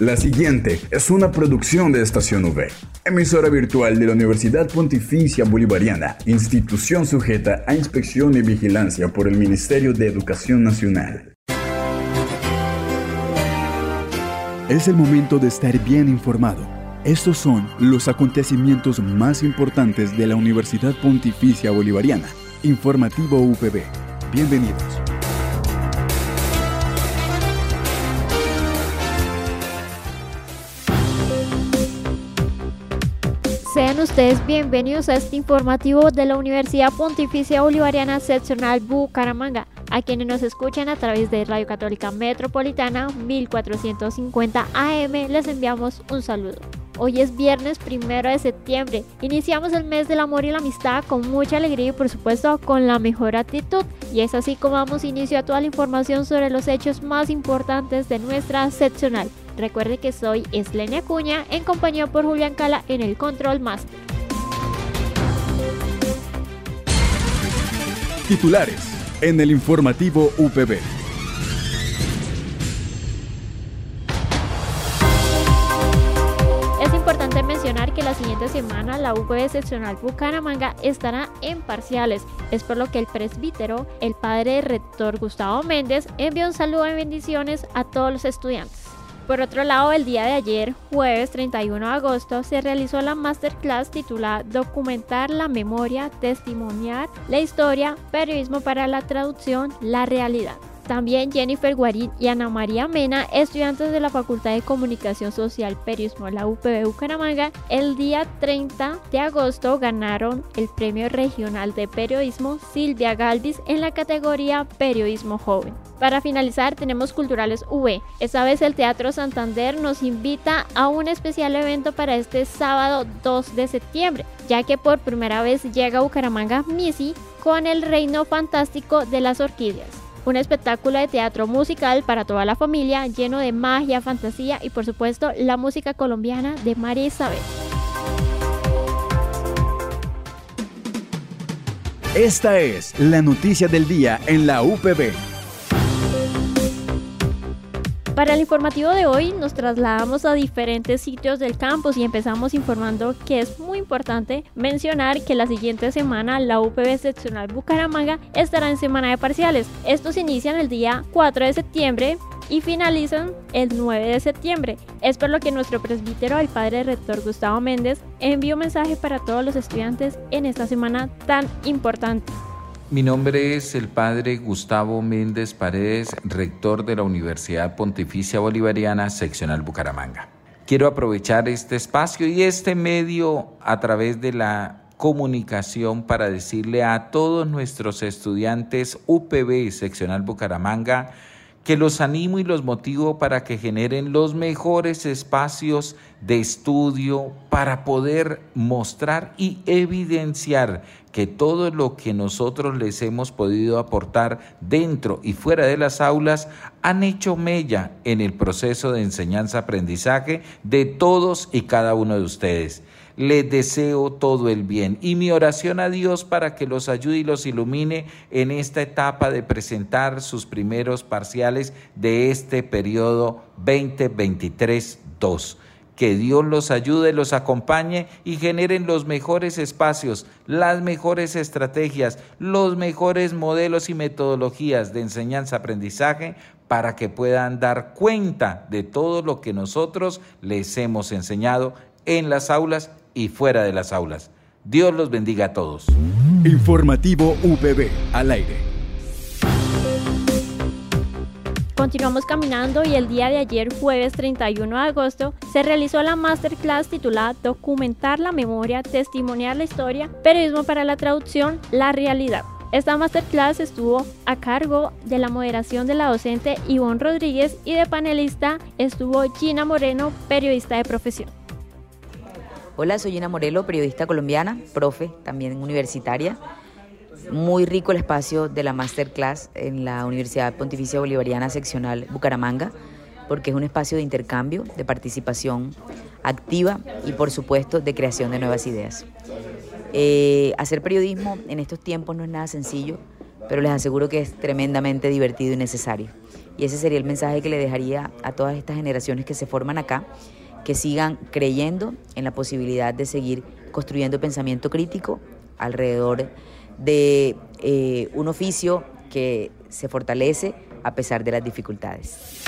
La siguiente es una producción de Estación V, emisora virtual de la Universidad Pontificia Bolivariana, institución sujeta a inspección y vigilancia por el Ministerio de Educación Nacional. Es el momento de estar bien informado. Estos son los acontecimientos más importantes de la Universidad Pontificia Bolivariana. Informativo UPB. Bienvenidos. Sean ustedes bienvenidos a este informativo de la Universidad Pontificia Bolivariana Seccional Bucaramanga. A quienes nos escuchan a través de Radio Católica Metropolitana 1450 AM les enviamos un saludo. Hoy es viernes primero de septiembre. Iniciamos el mes del amor y la amistad con mucha alegría y por supuesto con la mejor actitud. Y es así como damos inicio a toda la información sobre los hechos más importantes de nuestra seccional. Recuerde que soy Eslenia Cuña en compañía por Julián Cala en el Control Master. Titulares en el informativo UPB. Es importante mencionar que la siguiente semana la UPB seccional Bucaramanga estará en parciales. Es por lo que el presbítero, el padre rector Gustavo Méndez, envió un saludo y bendiciones a todos los estudiantes. Por otro lado, el día de ayer, jueves 31 de agosto, se realizó la masterclass titulada Documentar la memoria, testimoniar la historia, periodismo para la traducción, la realidad. También Jennifer Guarín y Ana María Mena, estudiantes de la Facultad de Comunicación Social Periodismo de la UPB Bucaramanga, el día 30 de agosto ganaron el Premio Regional de Periodismo Silvia Galvis en la categoría Periodismo Joven. Para finalizar, tenemos Culturales V. Esta vez el Teatro Santander nos invita a un especial evento para este sábado 2 de septiembre, ya que por primera vez llega a Bucaramanga Missy con el reino fantástico de las orquídeas un espectáculo de teatro musical para toda la familia lleno de magia, fantasía y por supuesto la música colombiana de María Isabel. Esta es la noticia del día en la UPB. Para el informativo de hoy nos trasladamos a diferentes sitios del campus y empezamos informando que es muy importante mencionar que la siguiente semana la UPB seccional Bucaramanga estará en semana de parciales. Estos inician el día 4 de septiembre y finalizan el 9 de septiembre. Es por lo que nuestro presbítero, el padre rector Gustavo Méndez, envió un mensaje para todos los estudiantes en esta semana tan importante. Mi nombre es el padre Gustavo Méndez Paredes, rector de la Universidad Pontificia Bolivariana, seccional Bucaramanga. Quiero aprovechar este espacio y este medio a través de la comunicación para decirle a todos nuestros estudiantes UPB, seccional Bucaramanga, que los animo y los motivo para que generen los mejores espacios de estudio para poder mostrar y evidenciar que todo lo que nosotros les hemos podido aportar dentro y fuera de las aulas han hecho mella en el proceso de enseñanza-aprendizaje de todos y cada uno de ustedes les deseo todo el bien y mi oración a Dios para que los ayude y los ilumine en esta etapa de presentar sus primeros parciales de este periodo 2023-2. Que Dios los ayude, los acompañe y generen los mejores espacios, las mejores estrategias, los mejores modelos y metodologías de enseñanza-aprendizaje para que puedan dar cuenta de todo lo que nosotros les hemos enseñado en las aulas y fuera de las aulas. Dios los bendiga a todos. Informativo VB al aire. Continuamos caminando y el día de ayer, jueves 31 de agosto, se realizó la masterclass titulada Documentar la memoria, testimoniar la historia, periodismo para la traducción, la realidad. Esta masterclass estuvo a cargo de la moderación de la docente Ivonne Rodríguez y de panelista estuvo Gina Moreno, periodista de profesión. Hola, soy Gina Morelo, periodista colombiana, profe, también universitaria. Muy rico el espacio de la masterclass en la Universidad Pontificia Bolivariana Seccional Bucaramanga, porque es un espacio de intercambio, de participación activa y por supuesto de creación de nuevas ideas. Eh, hacer periodismo en estos tiempos no es nada sencillo, pero les aseguro que es tremendamente divertido y necesario. Y ese sería el mensaje que le dejaría a todas estas generaciones que se forman acá, que sigan creyendo en la posibilidad de seguir construyendo pensamiento crítico alrededor de eh, un oficio que se fortalece a pesar de las dificultades.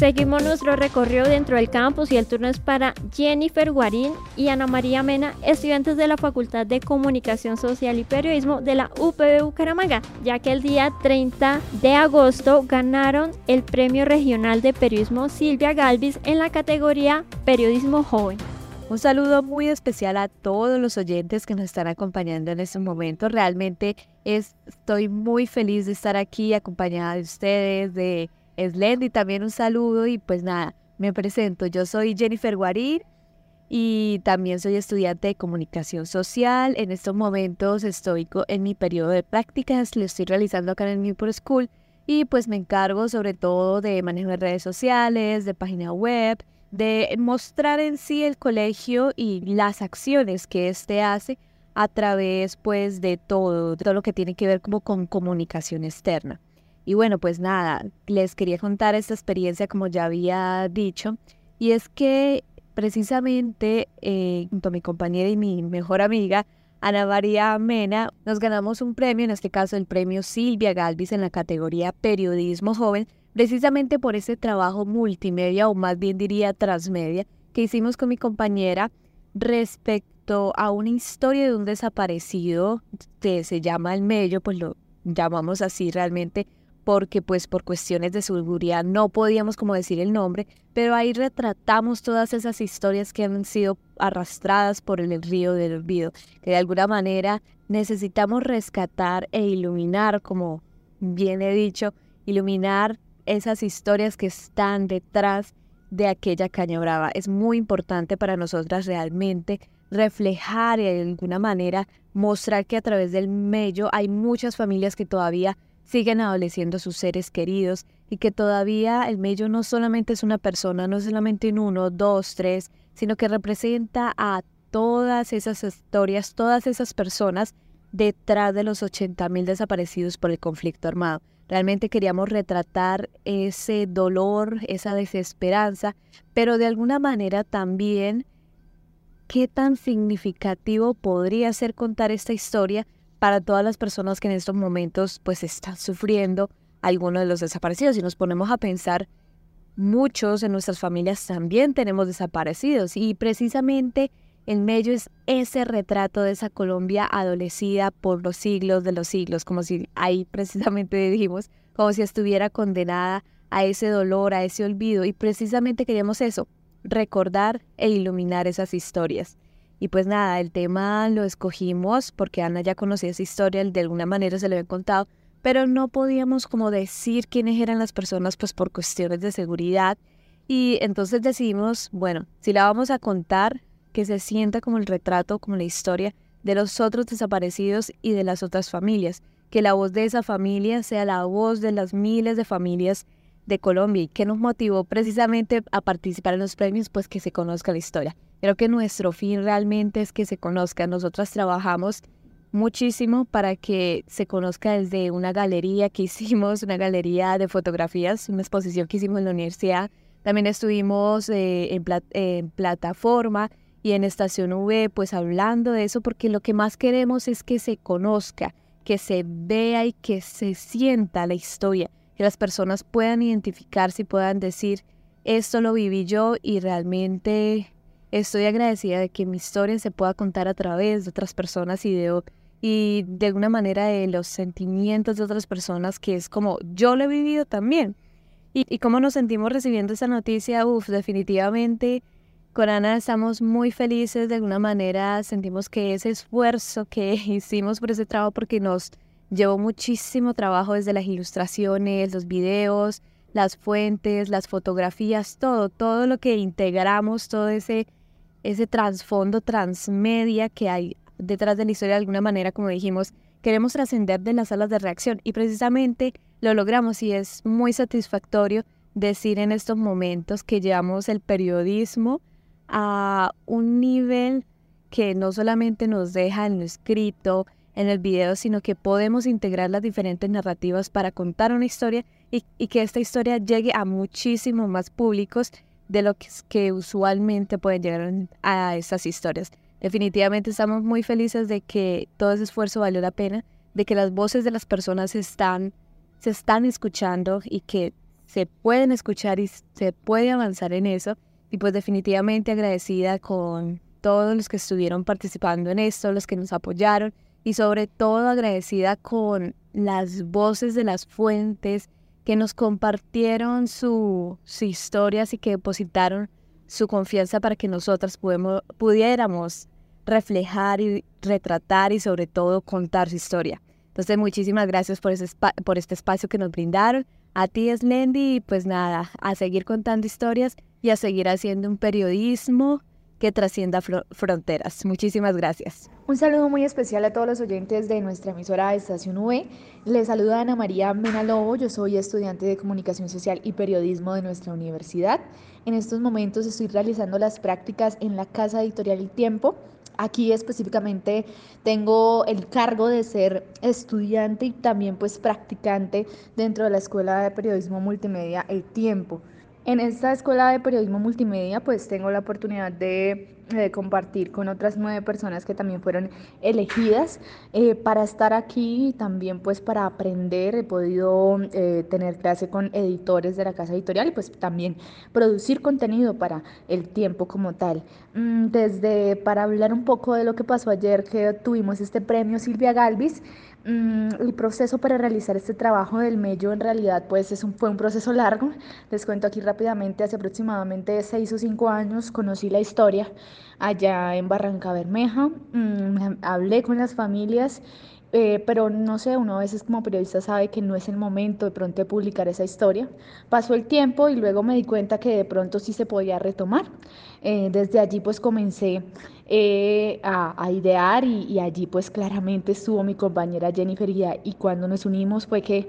Seguimos nuestro recorrido dentro del campus y el turno es para Jennifer Guarín y Ana María Mena, estudiantes de la Facultad de Comunicación Social y Periodismo de la UPB Bucaramanga, ya que el día 30 de agosto ganaron el Premio Regional de Periodismo Silvia Galvis en la categoría Periodismo Joven. Un saludo muy especial a todos los oyentes que nos están acompañando en este momento. Realmente estoy muy feliz de estar aquí acompañada de ustedes, de Slendy, también un saludo y pues nada, me presento. Yo soy Jennifer Guarir y también soy estudiante de comunicación social. En estos momentos estoy en mi periodo de prácticas, lo estoy realizando acá en el Newport School y pues me encargo sobre todo de manejo de redes sociales, de página web, de mostrar en sí el colegio y las acciones que éste hace a través pues de todo, todo lo que tiene que ver como con comunicación externa. Y bueno, pues nada, les quería contar esta experiencia como ya había dicho, y es que precisamente eh, junto a mi compañera y mi mejor amiga, Ana María Mena, nos ganamos un premio, en este caso el premio Silvia Galvis en la categoría Periodismo Joven, precisamente por ese trabajo multimedia o más bien diría transmedia que hicimos con mi compañera respecto a una historia de un desaparecido que se llama El Mello, pues lo llamamos así realmente porque pues por cuestiones de seguridad no podíamos como decir el nombre, pero ahí retratamos todas esas historias que han sido arrastradas por el río del olvido, que de alguna manera necesitamos rescatar e iluminar, como bien he dicho, iluminar esas historias que están detrás de aquella caña brava. Es muy importante para nosotras realmente reflejar y de alguna manera mostrar que a través del mello hay muchas familias que todavía siguen adoleciendo sus seres queridos y que todavía el mello no solamente es una persona, no solamente un uno, dos, tres, sino que representa a todas esas historias, todas esas personas detrás de los 80.000 desaparecidos por el conflicto armado. Realmente queríamos retratar ese dolor, esa desesperanza, pero de alguna manera también qué tan significativo podría ser contar esta historia para todas las personas que en estos momentos pues están sufriendo alguno de los desaparecidos. Y nos ponemos a pensar, muchos en nuestras familias también tenemos desaparecidos y precisamente en medio es ese retrato de esa Colombia adolecida por los siglos de los siglos, como si ahí precisamente dijimos, como si estuviera condenada a ese dolor, a ese olvido. Y precisamente queríamos eso, recordar e iluminar esas historias. Y pues nada, el tema lo escogimos porque Ana ya conocía esa historia, de alguna manera se lo había contado, pero no podíamos como decir quiénes eran las personas pues por cuestiones de seguridad. Y entonces decidimos, bueno, si la vamos a contar, que se sienta como el retrato, como la historia de los otros desaparecidos y de las otras familias, que la voz de esa familia sea la voz de las miles de familias de Colombia y que nos motivó precisamente a participar en los premios, pues que se conozca la historia. Creo que nuestro fin realmente es que se conozca. Nosotras trabajamos muchísimo para que se conozca desde una galería que hicimos, una galería de fotografías, una exposición que hicimos en la universidad. También estuvimos eh, en, en plataforma y en Estación V, pues hablando de eso, porque lo que más queremos es que se conozca, que se vea y que se sienta la historia, que las personas puedan identificarse y puedan decir, esto lo viví yo y realmente Estoy agradecida de que mi historia se pueda contar a través de otras personas y de, y de alguna manera de los sentimientos de otras personas, que es como yo lo he vivido también. Y, y cómo nos sentimos recibiendo esa noticia, uff, definitivamente con Ana estamos muy felices, de alguna manera sentimos que ese esfuerzo que hicimos por ese trabajo, porque nos llevó muchísimo trabajo desde las ilustraciones, los videos, las fuentes, las fotografías, todo, todo lo que integramos, todo ese ese trasfondo transmedia que hay detrás de la historia de alguna manera, como dijimos, queremos trascender de las salas de reacción. Y precisamente lo logramos y es muy satisfactorio decir en estos momentos que llevamos el periodismo a un nivel que no solamente nos deja en lo escrito, en el video, sino que podemos integrar las diferentes narrativas para contar una historia y, que esta historia llegue a muchísimos más públicos de lo que, usualmente pueden llegar a estas historias. Definitivamente estamos muy felices de que todo ese esfuerzo valió la pena, de que las voces de las personas están, se están escuchando y que se pueden escuchar y se puede avanzar en eso. Y pues definitivamente agradecida con todos los que estuvieron participando en esto, los que nos apoyaron y sobre todo agradecida con las voces de las fuentes que nos compartieron sus historias y que depositaron su confianza para que nosotras pudiéramos reflejar y retratar y sobre todo contar su historia. Entonces, muchísimas gracias por, por este espacio que nos brindaron. A ti, Slendy, y pues nada, a seguir contando historias y a seguir haciendo un periodismo que trascienda fronteras. Muchísimas gracias. Un saludo muy especial a todos los oyentes de nuestra emisora Estación V. Les saluda Ana María Menalobo, yo soy estudiante de Comunicación Social y Periodismo de nuestra universidad. En estos momentos estoy realizando las prácticas en la Casa Editorial El Tiempo. Aquí específicamente tengo el cargo de ser estudiante y también pues practicante dentro de la Escuela de Periodismo Multimedia El Tiempo. En esta escuela de periodismo multimedia pues tengo la oportunidad de, compartir con otras nueve personas que también fueron elegidas eh, para estar aquí y también pues para aprender. He podido eh, tener clase con editores de la casa editorial y pues también producir contenido para el tiempo como tal. Mm, desde para hablar un poco de lo que pasó ayer que tuvimos este premio Silvia Galvis. Mm, el proceso para realizar este trabajo del mello en realidad pues es un, fue un proceso largo. Les cuento aquí rápidamente, hace aproximadamente seis o cinco años conocí la historia allá en Barranca Bermeja, mm, hablé con las familias eh, pero no sé, uno a veces como periodista sabe que no es el momento de pronto de publicar esa historia. Pasó el tiempo y luego me di cuenta que de pronto sí se podía retomar. Eh, desde allí pues comencé eh, a, idear y, allí pues claramente estuvo mi compañera Jennifer y, y cuando nos unimos fue que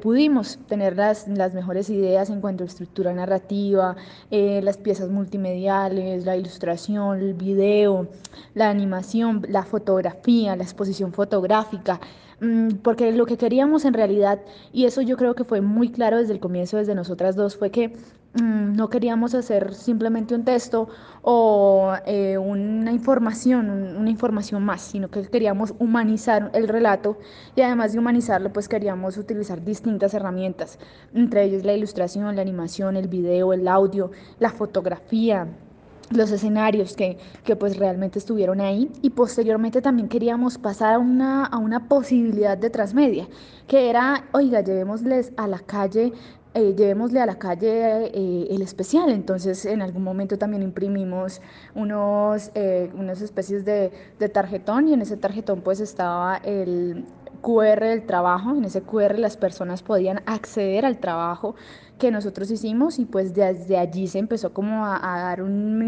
pudimos tener las, las, mejores ideas en cuanto a estructura narrativa, las piezas multimediales, la ilustración, el video, la animación, la fotografía, la exposición fotográfica Mm, porque lo que queríamos en realidad, y eso yo creo que fue muy claro desde el comienzo, desde nosotras dos, fue que no queríamos hacer simplemente un texto o eh, una información, una información más, sino que queríamos humanizar el relato y además de humanizarlo, pues queríamos utilizar distintas herramientas, entre ellas la ilustración, la animación, el video, el audio, la fotografía, los escenarios que, que, pues realmente estuvieron ahí. Y posteriormente también queríamos pasar a una, a una posibilidad de transmedia, que era, oiga, llevémosles a la calle eh, llevémosle a la calle eh, el especial. Entonces, en algún momento también imprimimos unos, eh, unas especies de, de, tarjetón y en ese tarjetón pues estaba el QR del trabajo. En ese QR las personas podían acceder al trabajo que nosotros hicimos y pues desde allí se empezó como a, dar un,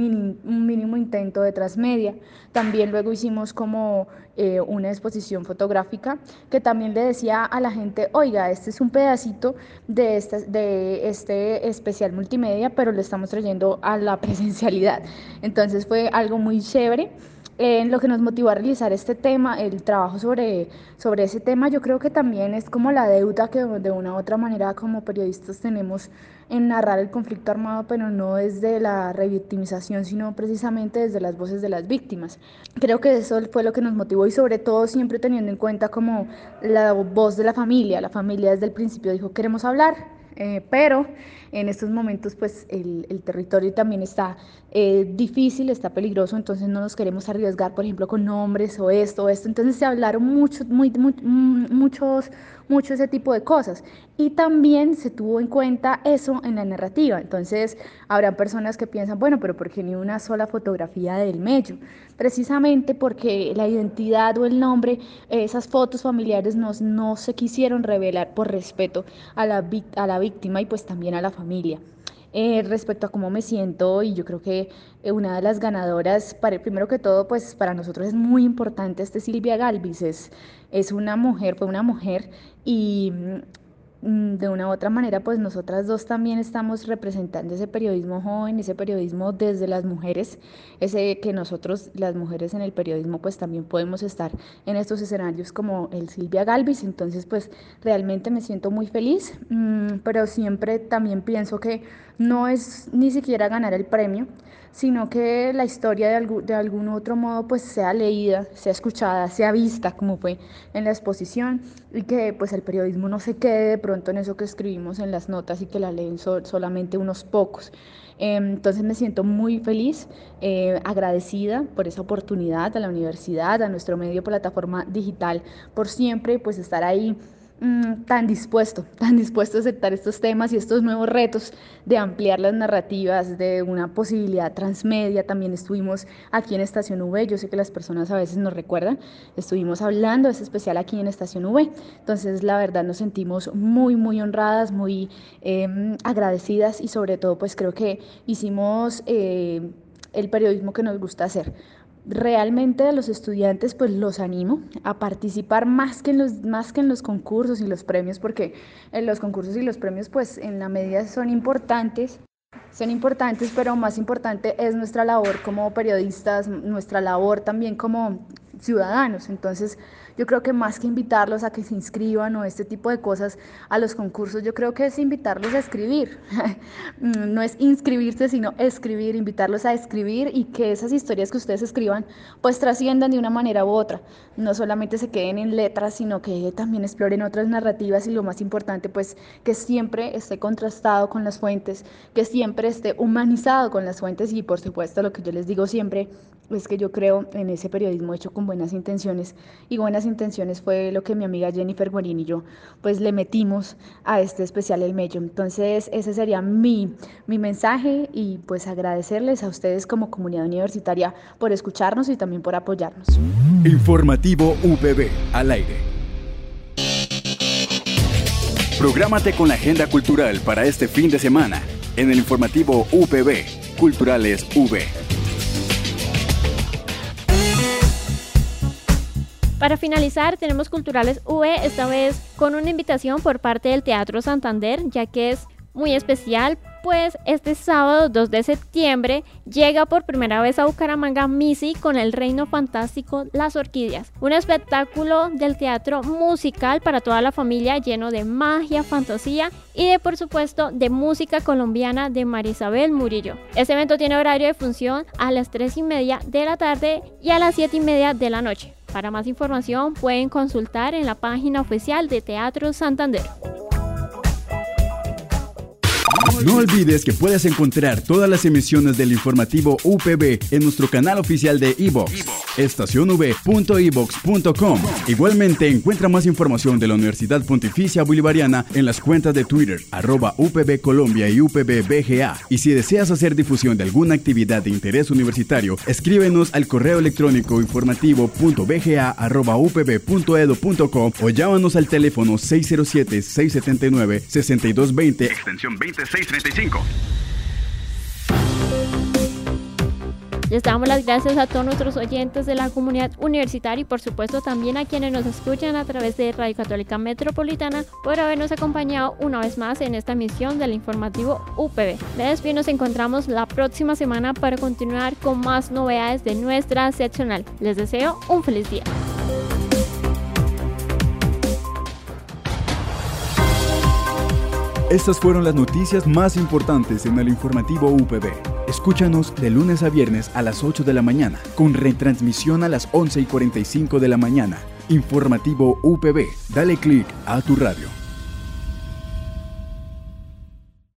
mínimo, intento de transmedia. También luego hicimos como eh, una exposición fotográfica que también le decía a la gente, oiga, este es un pedacito de este, de este especial multimedia, pero lo estamos trayendo a la presencialidad. Entonces fue algo muy chévere en lo que nos motivó a realizar este tema, el trabajo sobre, sobre ese tema, yo creo que también es como la deuda que de una u otra manera como periodistas tenemos en narrar el conflicto armado, pero no desde la revictimización, sino precisamente desde las voces de las víctimas. Creo que eso fue lo que nos motivó y sobre todo siempre teniendo en cuenta como la voz de la familia. La familia desde el principio dijo, queremos hablar, eh, pero en estos momentos pues el, el territorio también está eh, difícil, está peligroso, entonces no nos queremos arriesgar, por ejemplo, con nombres o esto o esto. Entonces se hablaron muchos, muy, mm, muchos, mucho ese tipo de cosas. Y también se tuvo en cuenta eso en la narrativa. Entonces habrá personas que piensan, bueno, pero ¿por qué ni una sola fotografía del medio? Precisamente porque la identidad o el nombre, esas fotos familiares no, no se quisieron revelar por respeto a la, a la víctima y pues también a la familia. Eh, respecto a cómo me siento y yo creo que eh, una de las ganadoras, para, primero que todo, pues para nosotros es muy importante, este Silvia Galvis, es, es una mujer, fue una mujer y de una u otra manera, pues nosotras dos también estamos representando ese periodismo joven, ese periodismo desde las mujeres, ese que nosotros, las mujeres en el periodismo, pues también podemos estar en estos escenarios como el Silvia Galvis. Entonces, pues realmente me siento muy feliz, mm, pero siempre también pienso que no es ni siquiera ganar el premio, sino que la historia de, algún, de algún otro modo pues sea leída, sea escuchada, sea vista como fue en la exposición y que pues el periodismo no se quede de pronto en eso que escribimos en las notas y que la leen solamente unos pocos. Em, entonces me siento muy feliz, eh, agradecida por esa oportunidad a la universidad, a nuestro medio plataforma digital, por siempre pues estar ahí Mm, tan dispuesto, tan dispuesto a aceptar estos temas y estos nuevos retos de ampliar las narrativas, de una posibilidad transmedia. También estuvimos aquí en Estación V, yo sé que las personas a veces nos recuerdan, estuvimos hablando de ese especial aquí en Estación V. Entonces, la verdad, nos sentimos muy, muy honradas, muy em, agradecidas y sobre todo, pues creo que hicimos eh, el periodismo que nos gusta hacer realmente a los estudiantes pues los animo a participar más que en los más que en los concursos y los premios porque en los concursos y los premios pues en la medida son importantes son importantes pero más importante es nuestra labor como periodistas nuestra labor también como ciudadanos entonces yo creo que más que invitarlos a que se inscriban o este tipo de cosas a los concursos, yo creo que es invitarlos a escribir. no es inscribirse, sino escribir, invitarlos a escribir y que esas historias que ustedes escriban pues trasciendan de una manera u otra. No solamente se queden en letras, sino que también exploren otras narrativas y lo más importante pues que siempre esté contrastado con las fuentes, que siempre esté humanizado con las fuentes y por supuesto lo que yo les digo siempre es que yo creo en ese periodismo hecho con buenas intenciones y buenas intenciones fue lo que mi amiga Jennifer Guarín y yo pues le metimos a este especial El Mello. Entonces ese sería mi, mi mensaje y pues agradecerles a ustedes como comunidad universitaria por escucharnos y también por apoyarnos. Informativo VB al aire. Prográmate con la agenda cultural para este fin de semana en el informativo UPB, Culturales V. Para finalizar, tenemos Culturales UE, esta vez con una invitación por parte del Teatro Santander, ya que es muy especial, pues este sábado 2 de septiembre llega por primera vez a Bucaramanga Missy con el reino fantástico Las Orquídeas, un espectáculo del teatro musical para toda la familia lleno de magia, fantasía y de por supuesto de música colombiana de Marisabel Murillo. Este evento tiene horario de función a las 3 y media de la tarde y a las 7 y media de la noche. Para más información pueden consultar en la página oficial de Teatro Santander. No olvides que puedes encontrar todas las emisiones del informativo UPB en nuestro canal oficial de iVox, estacionv.evox.com. Igualmente encuentra más información de la Universidad Pontificia Bolivariana en las cuentas de Twitter, arroba UPB Colombia y UPB BGA. Y si deseas hacer difusión de alguna actividad de interés universitario, escríbenos al correo electrónico informativo.bga.upb.edu.com o llámanos al teléfono 607-679-6220, extensión 26. Les damos las gracias a todos nuestros oyentes de la comunidad universitaria y por supuesto también a quienes nos escuchan a través de Radio Católica Metropolitana por habernos acompañado una vez más en esta emisión del informativo UPB. Les nos encontramos la próxima semana para continuar con más novedades de nuestra seccional. Les deseo un feliz día. Estas fueron las noticias más importantes en el informativo UPB. Escúchanos de lunes a viernes a las 8 de la mañana, con retransmisión a las 11 y 45 de la mañana. Informativo UPB. Dale clic a tu radio.